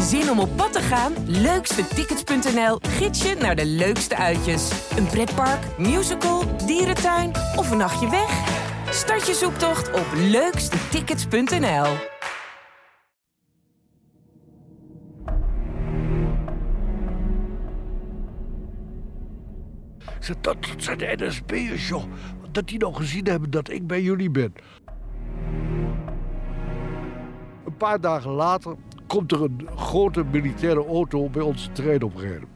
Zin om op pad te gaan? Leukstetickets.nl gids je naar de leukste uitjes. Een pretpark, musical, dierentuin of een nachtje weg? Start je zoektocht op leukstetickets.nl. Zeg, dat zijn de NSB'ers, joh. Dat die nog gezien hebben dat ik bij jullie ben. Een paar dagen later komt er een grote militaire auto bij onze trein oprijden.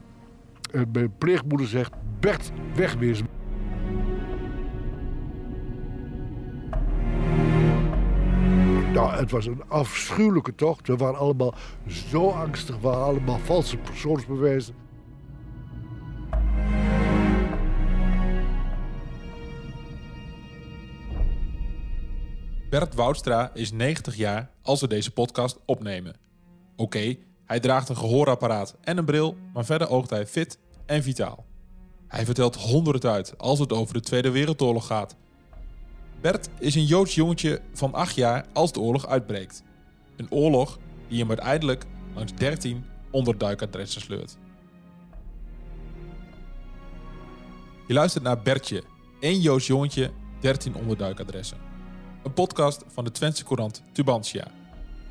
En mijn pleegmoeder zegt, Bert, wegwezen. Nou, het was een afschuwelijke tocht. We waren allemaal zo angstig. We waren allemaal valse persoonsbewijzen. Bert Woudstra is 90 jaar als we deze podcast opnemen. Oké, hij draagt een gehoorapparaat en een bril, maar verder oogt hij fit en vitaal. Hij vertelt honderden uit als het over de Tweede Wereldoorlog gaat. Bert is een Joods jongetje van 8 jaar als de oorlog uitbreekt. Een oorlog die hem uiteindelijk langs 13 onderduikadressen sleurt. Je luistert naar Bertje, één Joods jongetje, 13 onderduikadressen. Een podcast van de Twentse Courant Tubantia.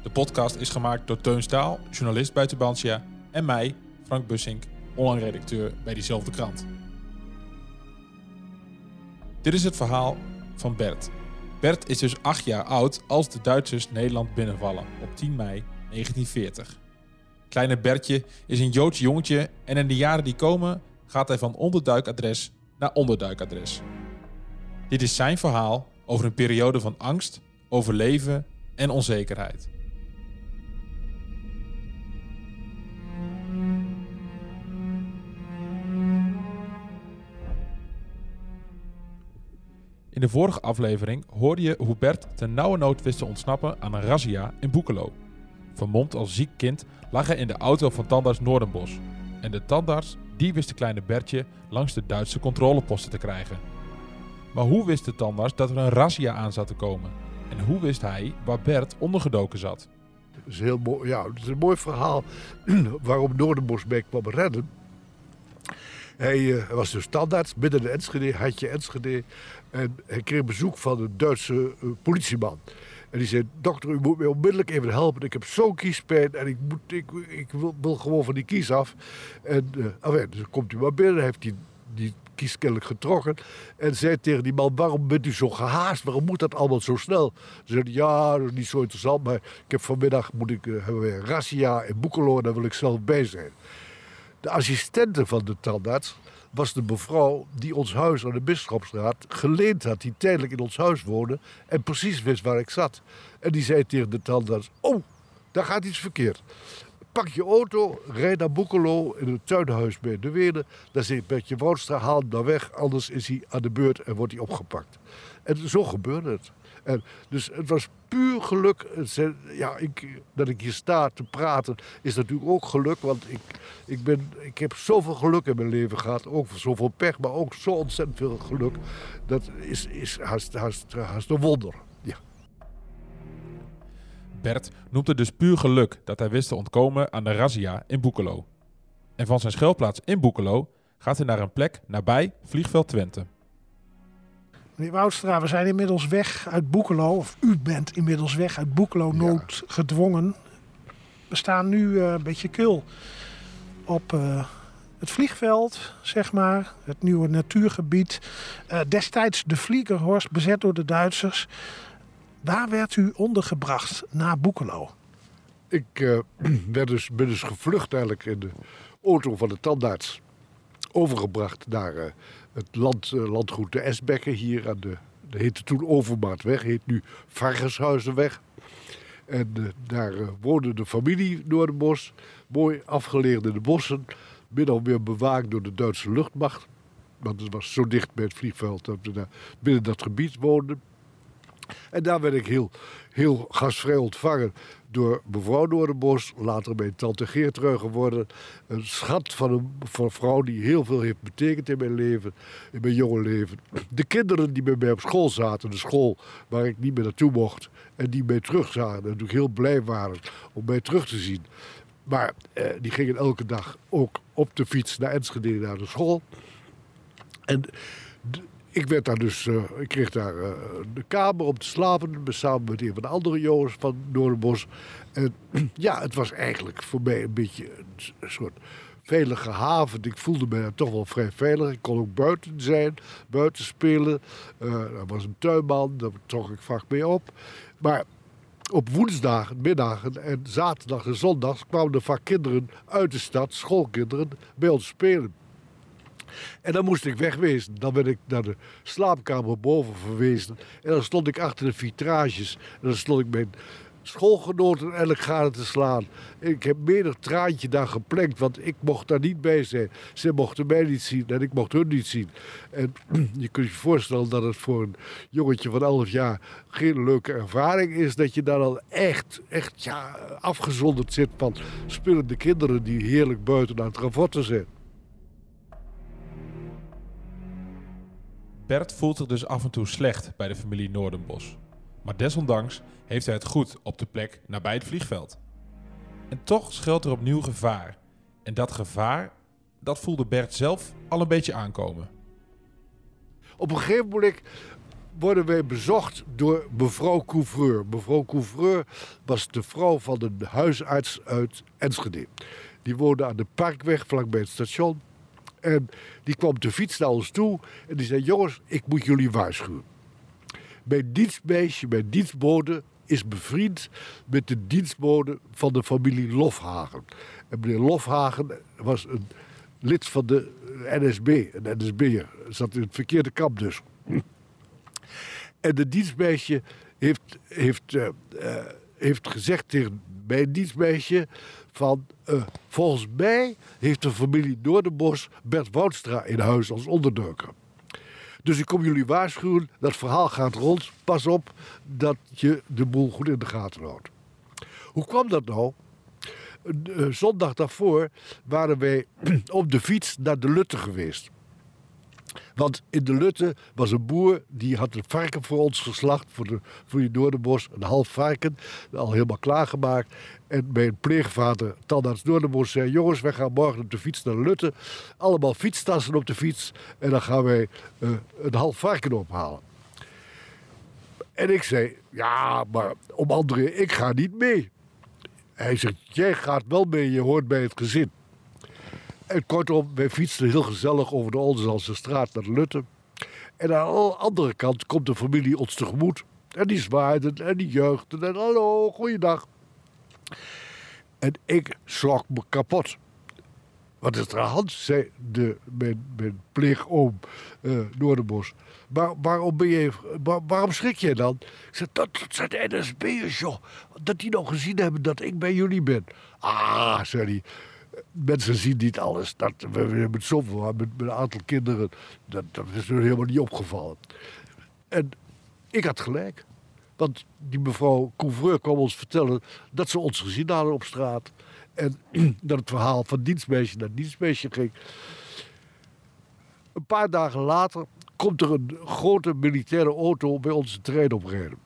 De podcast is gemaakt door Teun Staal, journalist bij Tubantia, en mij, Frank Bussink, online redacteur bij diezelfde krant. Dit is het verhaal van Bert. Bert is dus 8 jaar oud als de Duitsers Nederland binnenvallen op 10 mei 1940. Kleine Bertje is een Joods jongetje en in de jaren die komen gaat hij van onderduikadres naar onderduikadres. Dit is zijn verhaal over een periode van angst, overleven en onzekerheid. In de vorige aflevering hoorde je hoe Bert ten nauwe nood wist te ontsnappen aan een razzia in Boekelo. Vermomd als ziek kind lag hij in de auto van tandarts Noordenbos. En de tandarts die wist de kleine Bertje langs de Duitse controleposten te krijgen. Maar hoe wist de tandarts dat er een razzia aan zat te komen? En hoe wist hij waar Bert ondergedoken zat? Het is, heel ja, het is een mooi verhaal waarom Noordenbos mee kwam redden. Hij eh, was dus standaard binnen de Enschede, Hartje Enschede. En hij kreeg bezoek van een Duitse eh, politieman. En die zei, dokter, u moet mij onmiddellijk even helpen. Ik heb zo'n kiespijn en ik, moet, ik, ik wil, gewoon van die kies af. En uh, dus komt u maar binnen, heeft die, die kies getrokken. En zei tegen die man, waarom bent u zo gehaast? Waarom moet dat allemaal zo snel? Ze zei, ja, dat is niet zo interessant, maar ik heb vanmiddag moet ik, hebben we een razzia in Boekelo en daar wil ik zelf bij zijn. De assistente van de tandarts was de mevrouw die ons huis aan de Bisschopstraat geleend had, die tijdelijk in ons huis woonde en precies wist waar ik zat. En die zei tegen de tandarts, oh, daar gaat iets verkeerd. Pak je auto, rijd naar Boekelo in het tuinhuis bij de Weerde. Daar zit Bertje Woudstra, haal hem dan weg, anders is hij aan de beurt en wordt hij opgepakt. En zo gebeurde het. Dus het was puur geluk. Ja, ik, dat ik hier sta te praten is natuurlijk ook geluk. Want ik, ik, ben, ik heb zoveel geluk in mijn leven gehad. Ook zoveel pech, maar ook zo ontzettend veel geluk. Dat is, is haast, een wonder. Bert noemt het dus puur geluk dat hij wist te ontkomen aan de razzia in Boekelo. En van zijn schuilplaats in Boekelo gaat hij naar een plek nabij Vliegveld Twente. Meneer Woudstra, we zijn inmiddels weg uit Boekelo. Of u bent inmiddels weg uit Boekelo, noodgedwongen. We staan nu uh, een beetje kil op uh, het vliegveld, zeg maar. Het nieuwe natuurgebied. Uh, destijds de Vliegerhorst, bezet door de Duitsers. Waar werd u ondergebracht na Boekelo? Ik werd dus, ben dus gevlucht eigenlijk in de auto van de tandarts. Overgebracht naar het land, uh, landgoed de Esbekken hier aan de, dat heette toen Overmaatweg, heet nu Vargenshuizenweg. En uh, daar uh, woonde de familie Noordenbos, mooi afgeleerd in de bossen, min of bewaakt door de Duitse luchtmacht. Want het was zo dicht bij het vliegveld dat we daar binnen dat gebied woonden. En daar werd ik heel, heel gastvrij ontvangen door mevrouw Noordenbos, later mijn tante Geertrui geworden. Een schat van een, van een vrouw die heel veel heeft betekend in mijn leven, in mijn jonge leven. De kinderen die bij mij op school zaten, de school waar ik niet meer naartoe mocht, en die mij terug zagen en natuurlijk heel blij waren om mij terug te zien. Maar eh, die gingen elke dag ook op de fiets naar Enschede naar de school. En ik werd daar dus, eh, ik kreeg daar eh, de kamer om te slapen, samen met een van de andere jongens van Noorderbos. En ja, het was eigenlijk voor mij een beetje een, soort veilige haven. Ik voelde me daar toch wel vrij veilig. Ik kon ook buiten zijn, buiten spelen. Eh er was een tuinman, daar trok ik vaak mee op. Maar op woensdagen, middagen en zaterdag en zondag kwamen er vaak kinderen uit de stad, schoolkinderen, bij ons spelen. En dan moest ik wegwezen. Dan werd ik naar de slaapkamer boven verwezen. En dan stond ik achter de vitrages. En dan stond ik mijn schoolgenoten elk gade te slaan. Ik heb menig traantje daar geplenkt, want ik mocht daar niet bij zijn. Ze mochten mij niet zien en ik mocht hun niet zien. En je kunt je voorstellen dat het voor een jongetje van 11 jaar geen leuke ervaring is. Dat je daar dan echt, echt ja, afgezonderd zit van spelende kinderen die heerlijk buiten aan het ravotten zijn. Bert voelt zich dus af en toe slecht bij de familie Noordenbos. Maar desondanks heeft hij het goed op de plek nabij het vliegveld. En toch schuilt er opnieuw gevaar. En dat gevaar, dat voelde Bert zelf al een beetje aankomen. Op een gegeven moment worden wij bezocht door mevrouw Couvreur. Mevrouw Couvreur was de vrouw van een huisarts uit Enschede. Die woonde aan de Parkweg, vlakbij het station. En die kwam te fiets naar ons toe en die zei: Jongens, ik moet jullie waarschuwen. Mijn dienstmeisje, mijn dienstbode, is bevriend met de dienstbode van de familie Lofhagen. En meneer Lofhagen was een lid van de NSB, een NSB'er. Zat in het verkeerde kamp dus. En de dienstmeisje heeft, heeft, eh, eh, heeft gezegd tegen mijn dienstmeisje van... eh, volgens mij heeft de familie Noorderbos Bert Woudstra in huis als onderduiker. Dus ik kom jullie waarschuwen, dat verhaal gaat rond. Pas op dat je de boel goed in de gaten houdt. Hoe kwam dat nou? Eh, zondag daarvoor waren wij op de fiets naar de Lutte geweest. Want in de Lutte was een boer die had een varken voor ons geslacht, voor, de, voor die Noorderbos, een half varken, al helemaal klaargemaakt. En mijn pleegvader, tandarts Noorderbos, zei: Jongens, wij gaan morgen op de fiets naar Lutte. Allemaal fietstassen op de fiets. En dan gaan wij eh, een half varken ophalen. En ik zei: Ja, maar om anderen, ik ga niet mee. Hij zegt: Jij gaat wel mee, je hoort bij het gezin. En kortom, wij fietsten heel gezellig over de Oldenzaanse straat naar Lutte. En aan de andere kant komt de familie ons tegemoet. En die zwaaiden en die juichten en hallo, goeiedag. En ik schrok me kapot. Wat is er aan de hand, zei de, mijn, mijn pleegoom eh Noorderbos. Maar waarom, ben je, waar- waarom schrik je dan? Ik zei, dat, dat zijn NSB'ers, joh. Dat die nog gezien hebben dat ik bij jullie ben. Ah, zei hij. Mensen zien niet alles. Dat, we, hebben het zoveel met, een aantal kinderen. Dat, dat is hun helemaal niet opgevallen. En ik had gelijk. Want die mevrouw Couvreur kwam ons vertellen dat ze ons gezien hadden op straat. En dat het verhaal van dienstmeisje naar dienstmeisje ging. Een paar dagen later komt er een grote militaire auto bij onze trein oprijden.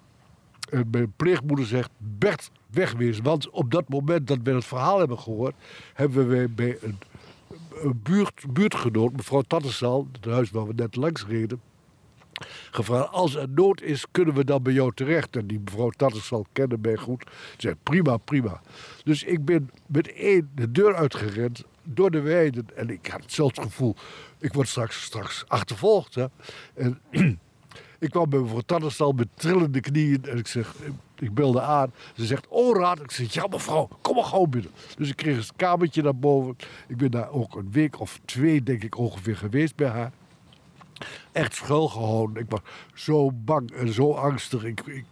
En mijn pleegmoeder zegt, Bert, wegwezen. Want op dat moment dat we het verhaal hebben gehoord... hebben we bij een, een buurt, buurtgenoot, mevrouw Tattersal... het huis waar we net langs reden... gevraagd, als er nood is, kunnen we dan bij jou terecht? En die mevrouw Tattersal kende mij goed. Ze zei, prima, prima. Dus ik ben met één de deur uitgerend door de weiden. En ik had hetzelfde gevoel, ik word straks, straks achtervolgd. Hè? En ik kwam bij mevrouw Tattersal met trillende knieën en ik zeg, ik belde aan. Ze zegt, oh raad. Ik zeg, ja mevrouw, kom maar gauw binnen. Dus ik kreeg een kamertje naar boven. Ik ben daar ook een week of twee, denk ik, ongeveer geweest bij haar. Echt schuilgehouden. Ik was zo bang en zo angstig. Ik, ik...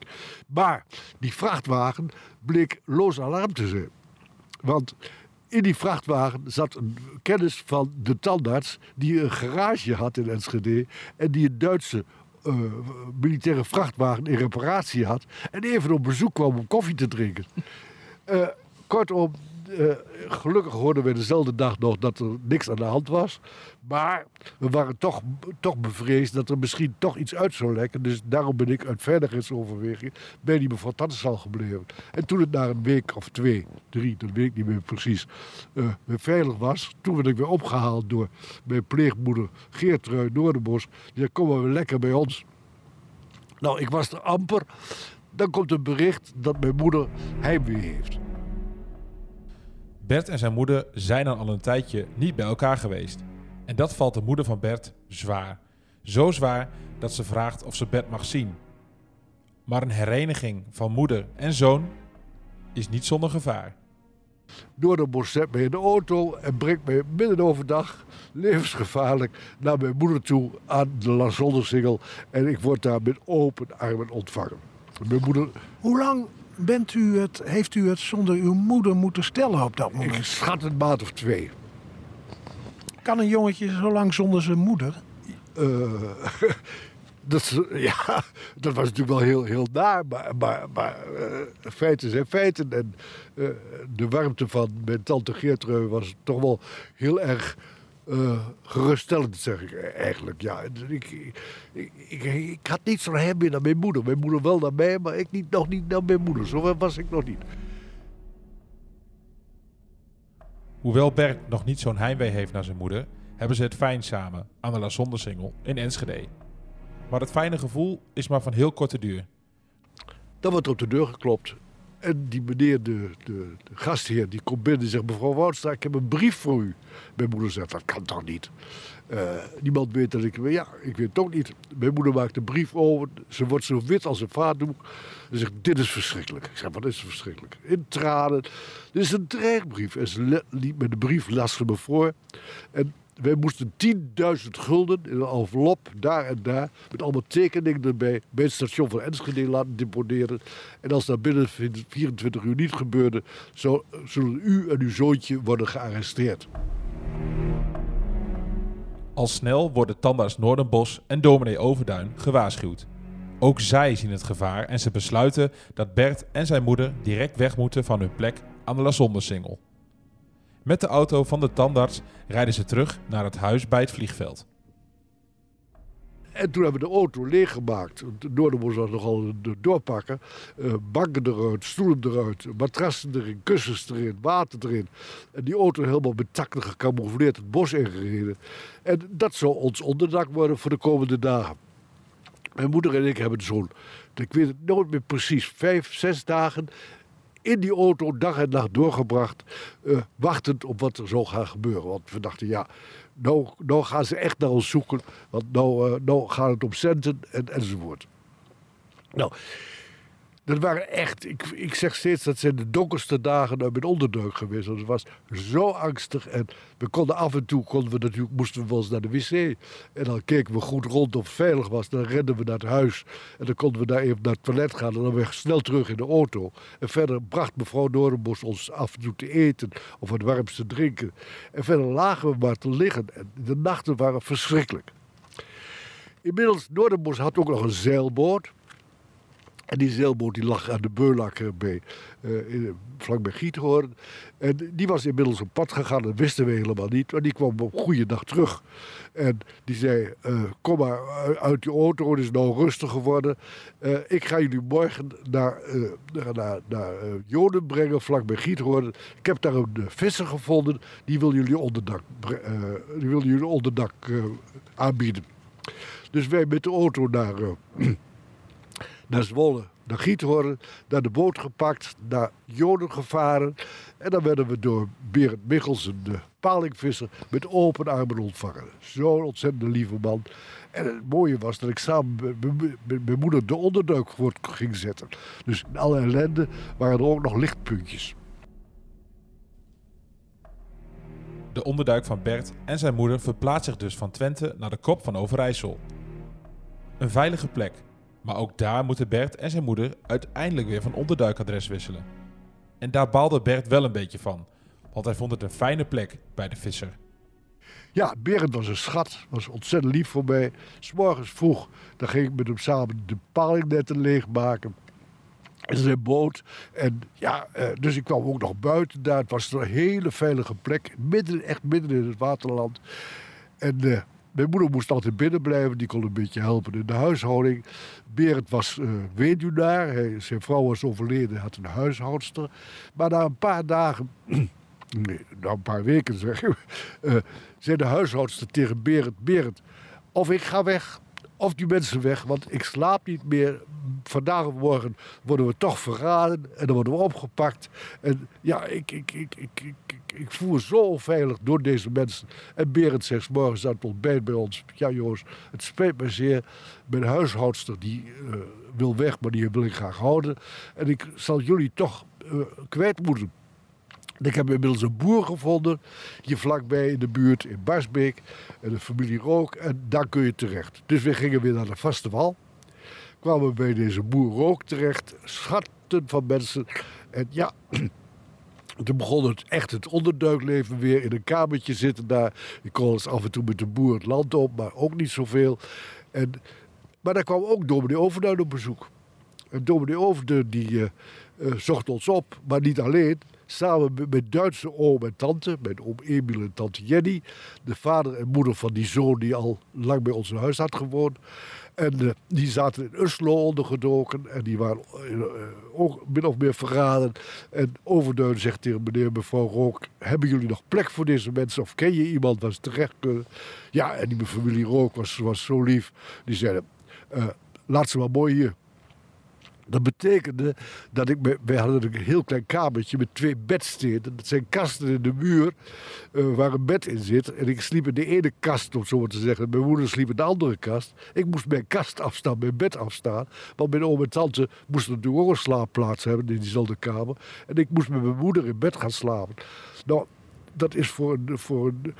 Maar die vrachtwagen bleek loos alarm te zijn. Want in die vrachtwagen zat een kennis van de tandarts... die een garage had in Enschede... en die een Duitse eh, militaire vrachtwagen in reparatie had... en even op bezoek kwam om koffie te drinken. Eh, kortom, eh, gelukkig hoorden we dezelfde dag nog dat er niks aan de hand was. Maar we waren toch, toch bevreesd dat er misschien toch iets uit zou lekken. Dus daarom ben ik uit veiligheidsoverweging bij die mevrouw Tattersal gebleven. En toen het na een week of twee, drie, dat weet ik niet meer precies, uh, weer veilig was. Toen werd ik weer opgehaald door mijn pleegmoeder Geertrui Noordenbos. Die zei, kom maar weer lekker bij ons. Nou, ik was er amper. Dan komt een bericht dat mijn moeder heimwee heeft. Bert en zijn moeder zijn dan al een tijdje niet bij elkaar geweest. En dat valt de moeder van Bert zwaar. Zo zwaar dat ze vraagt of ze Bert mag zien. Maar een hereniging van moeder en zoon is niet zonder gevaar. Door de bos zet mij in de auto en brengt mij midden overdag, levensgevaarlijk, naar mijn moeder toe aan de La Zondersingel. En ik word daar met open armen ontvangen. Mijn moeder... Hoe lang bent u het, heeft u het zonder uw moeder moeten stellen op dat moment? Ik schat een maand of twee. Kan een jongetje zo lang zonder zijn moeder? Uh, dat, ja, dat was natuurlijk wel heel, heel naar, maar, maar, maar uh, feiten zijn feiten. En uh, de warmte van mijn tante Geertreu was toch wel heel erg uh, geruststellend, zeg ik eigenlijk. Ja, ik, ik, ik, ik had niet zo'n hem meer naar mijn moeder. Mijn moeder wel naar mij, maar ik niet, nog niet naar mijn moeder. Zo was ik nog niet. Hoewel Bert nog niet zo'n heimwee heeft naar zijn moeder, hebben ze het fijn samen aan de La Zondersingel in Enschede. Maar het fijne gevoel is maar van heel korte duur. Dan wordt er op de deur geklopt. En die meneer, de, de, gastheer, die komt binnen en zegt... mevrouw Woudstra, ik heb een brief voor u. Mijn moeder zegt, dat kan toch niet? Uh, niemand weet dat ik... Ja, ik weet het ook niet. Mijn moeder maakt de brief over. Ze wordt zo wit als een vaatdoek. Ze zegt, dit is verschrikkelijk. Ik zeg, wat is verschrikkelijk? In tranen. Dit is een dreigbrief. En ze liet me de brief, las ze me voor. En wij moesten 10.000 gulden in een envelop, daar en daar, met allemaal tekeningen erbij, bij het station van Enschede laten deponeren. En als dat binnen 24 uur niet gebeurde, zullen u en uw zoontje worden gearresteerd. Al snel worden tandarts Noordenbos en dominee Overduin gewaarschuwd. Ook zij zien het gevaar en ze besluiten dat Bert en zijn moeder direct weg moeten van hun plek aan de La Zondersingel. Met de auto van de tandarts rijden ze terug naar het huis bij het vliegveld. En toen hebben we de auto leeggemaakt. Noorderbos was nogal doorpakken. Uh, banken eruit, stoelen eruit, matrassen erin, kussens erin, water erin. En die auto helemaal met takken gecamoufleerd het bos ingereden. En dat zou ons onderdak worden voor de komende dagen. Mijn moeder en ik hebben zo'n, ik weet het nooit meer precies, vijf, zes dagen in die auto dag en nacht doorgebracht, uh, wachtend op wat er zou gaan gebeuren. Want we dachten, ja, nou, nou gaan ze echt naar ons zoeken, want nou, uh, nou gaat het om centen en, enzovoort. Nou, dat waren echt, ik, ik zeg steeds, dat zijn de donkerste dagen uit mijn onderduik geweest. Want het was zo angstig. En we konden af en toe, konden we natuurlijk, moesten we wel eens naar de wc. En dan keken we goed rond of het veilig was. Dan renden we naar het huis. En dan konden we daar even naar het toilet gaan. En dan weer snel terug in de auto. En verder bracht mevrouw Noordenbos ons af en toe te eten. Of wat warms te drinken. En verder lagen we maar te liggen. En de nachten waren verschrikkelijk. Inmiddels, Noordenbos had ook nog een zeilboot. En die zeilboot die lag aan de Beulakker bij, uh, in, vlakbij Giethoorn. En die was inmiddels op pad gegaan, dat wisten we helemaal niet. Maar die kwam op goede dag terug. En die zei, uh, kom maar uit je auto, het is nou rustig geworden. Ik ga jullie morgen naar, naar, naar Joden brengen, vlakbij Giethoorn. Ik heb daar een visser gevonden, die wil jullie onderdak, die wil jullie onderdak aanbieden. Dus wij met de auto naar naar Zwolle, naar Giethoorn, naar de boot gepakt, naar Joden gevaren. En dan werden we door Berend Michelsen, de palingvisser, met open armen ontvangen. Zo'n ontzettend lieve man. En het mooie was dat ik samen met mijn moeder de onderduik ging zetten. Dus in alle ellende waren er ook nog lichtpuntjes. De onderduik van Bert en zijn moeder verplaatst zich dus van Twente naar de kop van Overijssel. Een veilige plek maar ook daar moeten Bert en zijn moeder uiteindelijk weer van onderduikadres wisselen. En daar baalde Bert wel een beetje van, want hij vond het een fijne plek bij de visser. Ja, Berend was een schat, was ontzettend lief voor mij. S'morgens vroeg, dan ging ik met hem samen de palingnetten leegmaken. in zijn boot. En ja, eh, dus ik kwam ook nog buiten daar. Het was een hele veilige plek. Midden, echt midden in het waterland. En eh, mijn moeder moest altijd binnen blijven. Die kon een beetje helpen in de huishouding. Berend was uh, weduwnaar. Hij, zijn vrouw was overleden, had een huishoudster. Maar na een paar dagen... nee, na een paar weken zeg ik... Uh, zei de huishoudster tegen Berend... Berend, of ik ga weg of die mensen weg, want ik slaap niet meer. Vandaag of morgen worden we toch verraden en dan worden we opgepakt. En ja, ik, ik, ik, ik, ik, ik voel zo onveilig door deze mensen. En Berend zegt morgens aan het ontbijt bij ons: Ja, jongens, het spijt me zeer. Mijn huishoudster die uh, wil weg, maar die wil ik graag houden. En ik zal jullie toch uh, kwijt moeten. Ik heb inmiddels een boer gevonden, hier vlakbij in de buurt in Barsbeek, en de familie Rook, en daar kun je terecht. Dus we gingen weer naar de vaste wal, kwamen bij deze boer Rook terecht, schatten van mensen. En ja, toen begon het echt het onderduikleven weer in een kamertje zitten daar. Ik kon eens af en toe met de boer het land op, maar ook niet zoveel. En, maar daar kwam ook dominee Overduin op bezoek. En dominee Overduin die uh, uh, zocht ons op, maar niet alleen samen met Duitse oom en tante, mijn oom Emil en tante Jenny, de vader en moeder van die zoon die al lang bij ons in huis had gewoond. En uh, die zaten in Uslo ondergedoken en die waren uh, ook min of meer verraden. En Overduin zegt tegen meneer en mevrouw Rook, hebben jullie nog plek voor deze mensen of ken je iemand waar ze terecht kunnen? Ja, en die familie Rook was, was zo lief. Die zeiden, uh, laat ze maar mooi hier. Dat betekende dat ik, wij hadden een heel klein kamertje met twee bedsteden. Dat zijn kasten in de muur uh, waar een bed in zit. En ik sliep in de ene kast, om zo maar te zeggen. Mijn moeder sliep in de andere kast. Ik moest mijn kast afstaan, mijn bed afstaan. Want mijn oom en tante moesten natuurlijk ook een slaapplaats hebben in diezelfde kamer. En ik moest met mijn moeder in bed gaan slapen. Nou, dat is voor voor een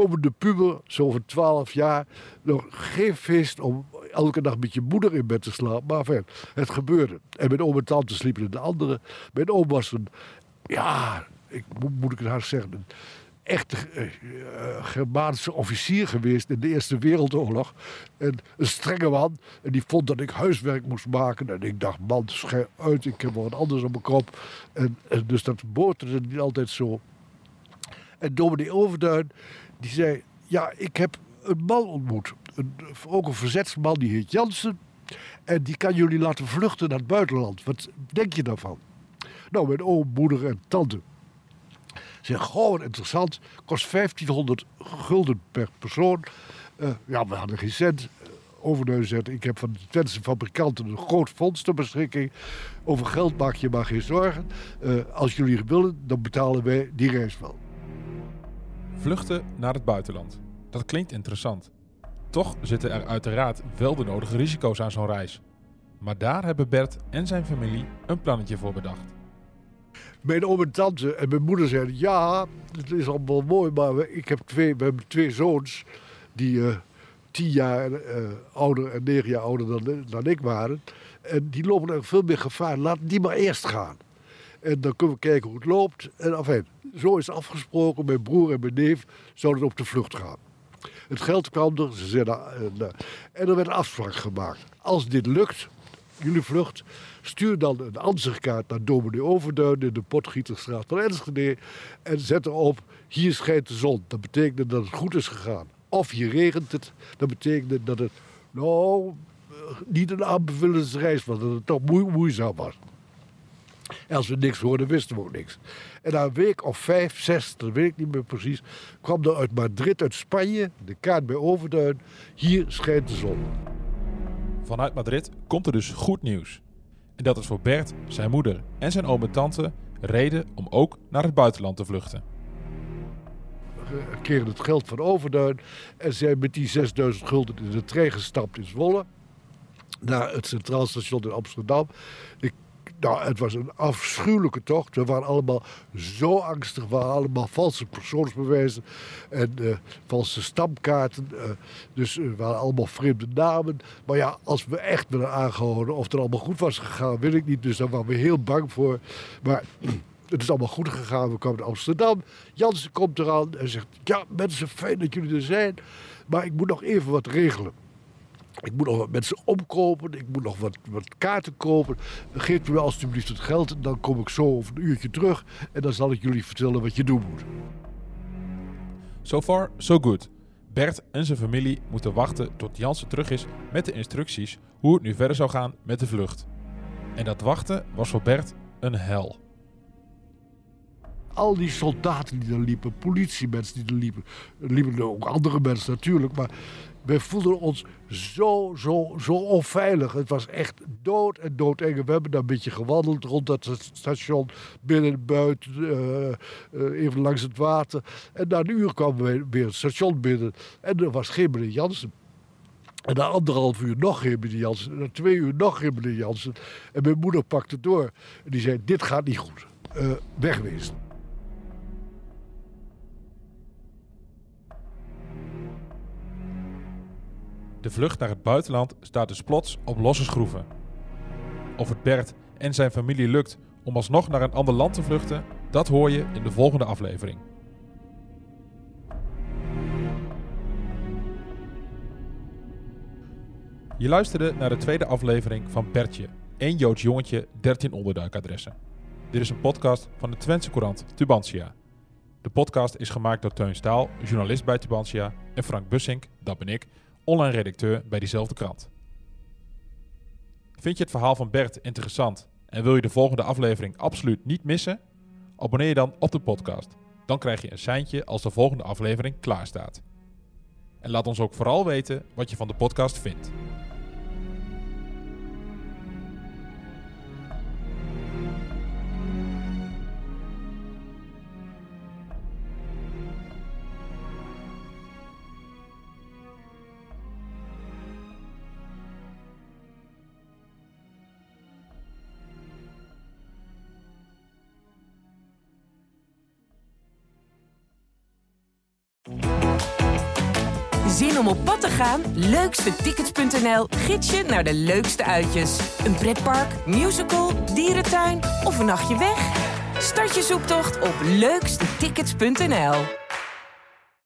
komende puber, zo van 12 jaar, nog geen feest om elke dag met je moeder in bed te slapen. Maar enfin, het gebeurde. En mijn oom en tante sliepen in de andere. Mijn oom was een, ja, ik, moet ik het haar zeggen, een echte uh, Germaanse officier geweest in de Eerste Wereldoorlog. En een strenge man. En die vond dat ik huiswerk moest maken. En ik dacht, man, schijn uit, ik heb wat anders op mijn kop. En, en dus dat boterde niet altijd zo. En dominee Overduin, die zei, ja, ik heb een man ontmoet. Een, ook een verzetsman, die heet Jansen. En die kan jullie laten vluchten naar het buitenland. Wat denk je daarvan? Nou, mijn oom, moeder en tante. Zeg, gewoon interessant. Kost 1500 gulden per persoon. Uh, ja, we hadden geen cent. Overduin zegt, ik heb van de Twentse fabrikanten een groot fonds ter beschikking. Over geld maak je maar geen zorgen. Uh, als jullie willen, dan betalen wij die reis wel. Vluchten naar het buitenland. Dat klinkt interessant. Toch zitten er uiteraard wel de nodige risico's aan zo'n reis. Maar daar hebben Bert en zijn familie een plannetje voor bedacht. Mijn oom en tante en mijn moeder zeiden: Ja, het is allemaal mooi, maar ik heb twee, we hebben twee zoons die uh, tien jaar uh, ouder en negen jaar ouder dan, dan ik waren. En die lopen er veel meer gevaar. Laat die maar eerst gaan. En dan kunnen we kijken hoe het loopt. En enfin, zo is afgesproken. Mijn broer en mijn neef zouden op de vlucht gaan. Het geld kwam er. Ze zeiden, uh, en er werd een afspraak gemaakt. Als dit lukt, jullie vlucht, stuur dan een ansichtkaart naar dominee Overduin in de Potgieterstraat van Enschede. En zet erop, hier schijnt de zon. Dat betekent dat het goed is gegaan. Of hier regent het, dat betekent dat het, nou, niet een aanbevullende reis was. Dat het toch moe moeizaam was. En als we niks hoorden, wisten we ook niks. En na een week of vijf, zes, dat weet ik niet meer precies, kwam er uit Madrid, uit Spanje, de kaart bij Overduin. Hier schijnt de zon. Vanuit Madrid komt er dus goed nieuws. En dat is voor Bert, zijn moeder en zijn oom en tante reden om ook naar het buitenland te vluchten. We kregen het geld van Overduin en zijn met die 6000 gulden in de trein gestapt in Zwolle. Naar het Centraal Station in Amsterdam. Ik nou, het was een afschuwelijke tocht. We waren allemaal zo angstig. We waren allemaal valse persoonsbewijzen en uh, valse stamkaarten. Uh, dus we waren allemaal vreemde namen. Maar ja, als we echt werden aangehouden of het allemaal goed was gegaan, weet ik niet. Dus daar waren we heel bang voor. Maar het is allemaal goed gegaan. We kwamen naar Amsterdam. Jansen komt eraan en zegt: Ja, mensen, fijn dat jullie er zijn. Maar ik moet nog even wat regelen. Ik moet nog wat mensen omkopen, ik moet nog wat, wat kaarten kopen. Geef me alstublieft het geld, dan kom ik zo over een uurtje terug en dan zal ik jullie vertellen wat je doen moet. So far, so good. Bert en zijn familie moeten wachten tot Jansen terug is met de instructies hoe het nu verder zou gaan met de vlucht. En dat wachten was voor Bert een hel. Al die soldaten die er liepen, politiemensen die er liepen, er liepen ook andere mensen natuurlijk, maar wij voelden ons zo, zo, zo onveilig. Het was echt dood en doodeng. We hebben daar een beetje gewandeld rond dat station, binnen en buiten, eh, eh, even langs het water. En na een uur kwamen we weer het station binnen en er was geen meneer Jansen. En na anderhalf uur nog geen meneer Jansen. En na twee uur nog geen meneer Jansen. En mijn moeder pakte door. En die zei, dit gaat niet goed. Uh, wegwezen. De vlucht naar het buitenland staat dus plots op losse schroeven. Of het Bert en zijn familie lukt om alsnog naar een ander land te vluchten, dat hoor je in de volgende aflevering. Je luisterde naar de tweede aflevering van Bertje, één Joods jongetje, 13 onderduikadressen. Dit is een podcast van de Twentse Courant Tubantia. De podcast is gemaakt door Teun Staal, journalist bij Tubantia, en Frank Bussink, dat ben ik, online redacteur bij diezelfde krant. Vind je het verhaal van Bert interessant en wil je de volgende aflevering absoluut niet missen? Abonneer je dan op de podcast. Dan krijg je een seintje als de volgende aflevering klaar staat. En laat ons ook vooral weten wat je van de podcast vindt. Gaan? Leukstetickets.nl gids je naar de leukste uitjes. Een pretpark, musical, dierentuin of een nachtje weg? Start je zoektocht op leukstetickets.nl.